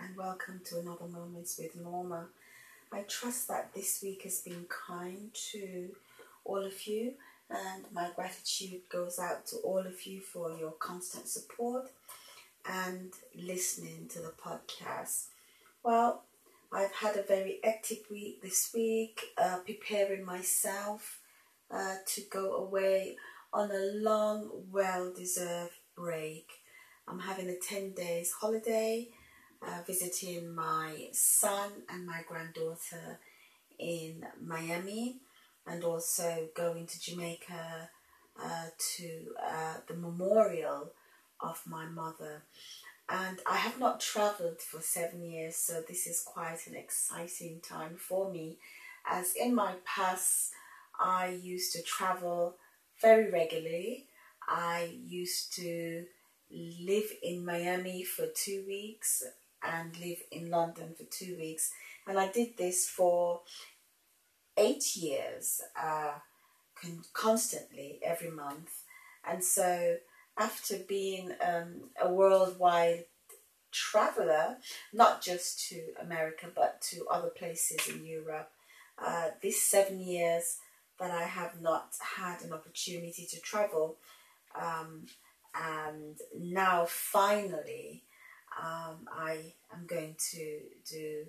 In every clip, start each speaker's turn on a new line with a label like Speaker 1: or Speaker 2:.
Speaker 1: and welcome to another Moments with Norma. I trust that this week has been kind to all of you, and my gratitude goes out to all of you for your constant support and listening to the podcast. Well, I've had a very active week this week, uh, preparing myself uh, to go away on a long, well deserved break. I'm having a 10 days holiday, uh, visiting my son and my granddaughter in Miami, and also going to Jamaica uh, to uh, the memorial of my mother. And I have not traveled for seven years, so this is quite an exciting time for me. As in my past, I used to travel very regularly. I used to live in Miami for two weeks and live in London for two weeks. And I did this for eight years, uh, con- constantly every month. And so, after being um, a worldwide traveler, not just to America but to other places in Europe, uh, this seven years that I have not had an opportunity to travel. Um, and now finally, um, I am going to do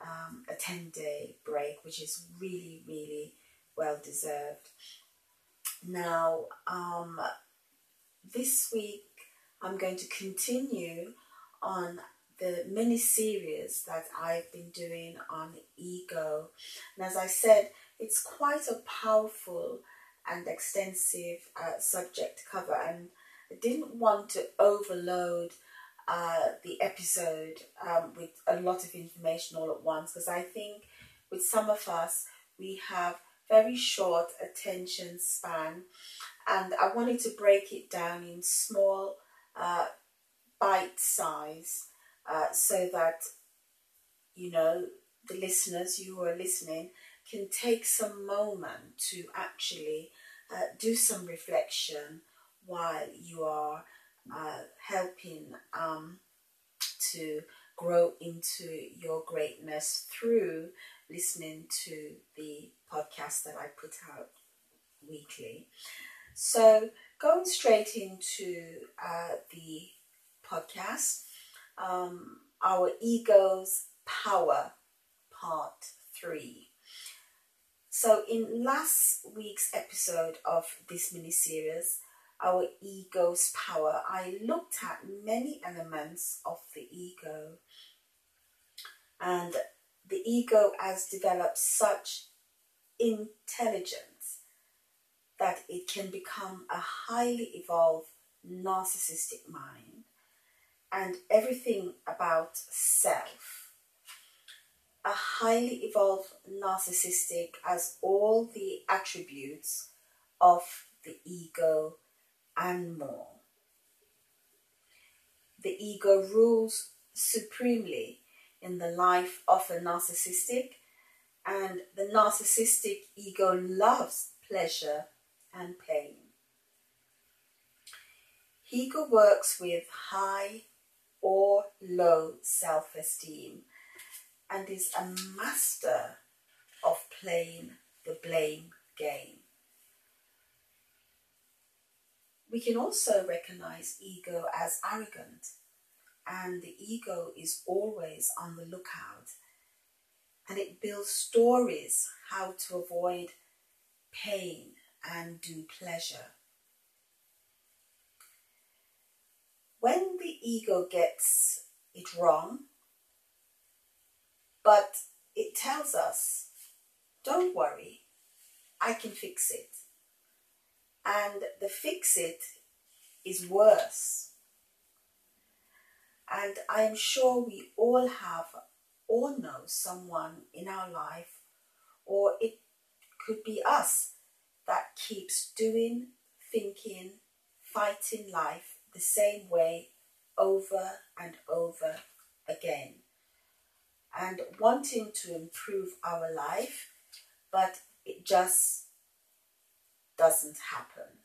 Speaker 1: um, a 10 day break, which is really, really well deserved. Now, um, this week I'm going to continue on the mini series that I've been doing on ego. And as I said, it's quite a powerful and extensive uh, subject cover, and I didn't want to overload uh, the episode um, with a lot of information all at once because I think with some of us we have very short attention span, and I wanted to break it down in small uh, bite size uh, so that you know the listeners you who are listening can take some moment to actually uh, do some reflection while you are uh, helping um, to grow into your greatness through listening to the podcast that I put out weekly. So, going straight into uh, the podcast, um, our ego's power, part three. So, in last week's episode of this mini series, Our Ego's Power, I looked at many elements of the ego. And the ego has developed such intelligence that it can become a highly evolved narcissistic mind and everything about self a highly evolved narcissistic has all the attributes of the ego and more. The ego rules supremely in the life of a narcissistic, and the narcissistic ego loves pleasure and pain. Ego works with high or low self esteem and is a master of playing the blame game. We can also recognize ego as arrogant, and the ego is always on the lookout and it builds stories how to avoid pain and do pleasure. When the ego gets it wrong, but it tells us, don't worry, I can fix it. And the fix it is worse. And I am sure we all have or know someone in our life, or it could be us that keeps doing, thinking, fighting life the same way over and over again and wanting to improve our life, but it just doesn't happen.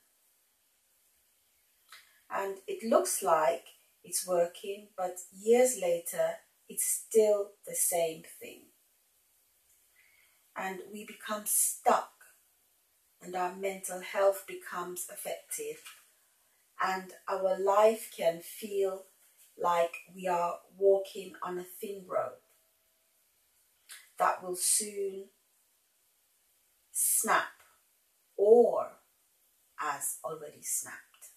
Speaker 1: And it looks like it's working, but years later, it's still the same thing. And we become stuck, and our mental health becomes affected, and our life can feel like we are walking on a thin rope that will soon snap or has already snapped.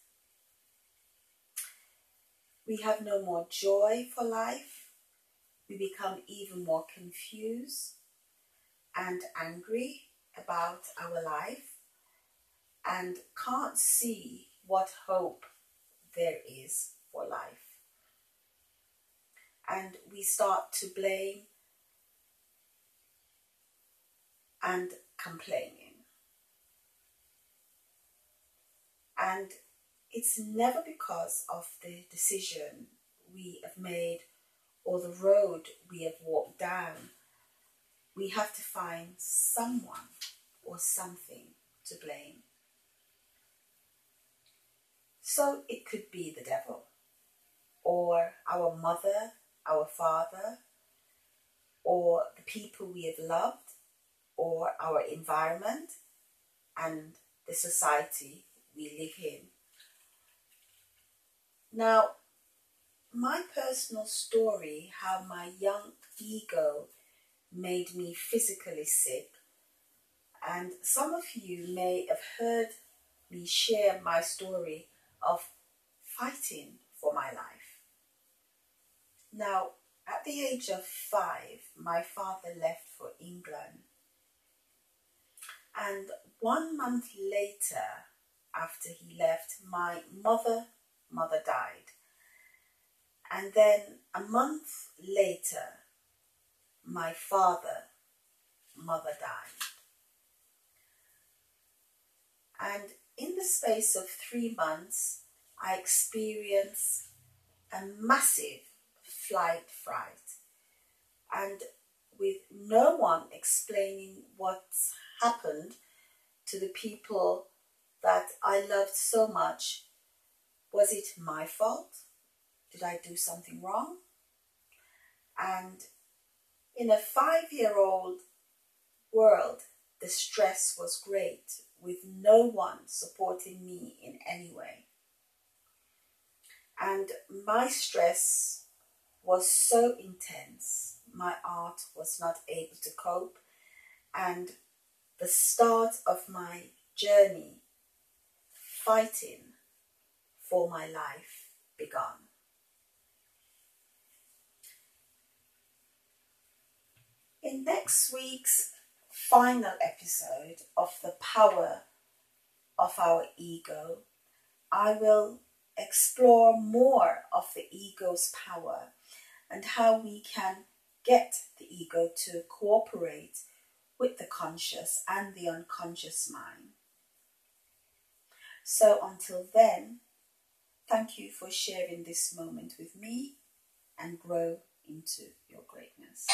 Speaker 1: We have no more joy for life. We become even more confused and angry about our life and can't see what hope there is for life. And we start to blame and complaining. And it's never because of the decision we have made or the road we have walked down. We have to find someone or something to blame. So it could be the devil, or our mother, our father, or the people we have loved, or our environment and the society we live in. Now, my personal story, how my young ego made me physically sick, and some of you may have heard me share my story of fighting for my life. Now, at the age of five, my father left for England and one month later, after he left, my mother mother died. And then a month later, my father mother died. And in the space of three months, I experienced a massive flight fright. And with no one explaining what's happened to the people that I loved so much, was it my fault? Did I do something wrong? And in a five year old world, the stress was great with no one supporting me in any way. And my stress was so intense, my art was not able to cope, and the start of my journey fighting for my life begun. In next week's final episode of The Power of Our Ego, I will explore more of the ego's power and how we can get the ego to cooperate with the conscious and the unconscious mind. So until then, thank you for sharing this moment with me and grow into your greatness.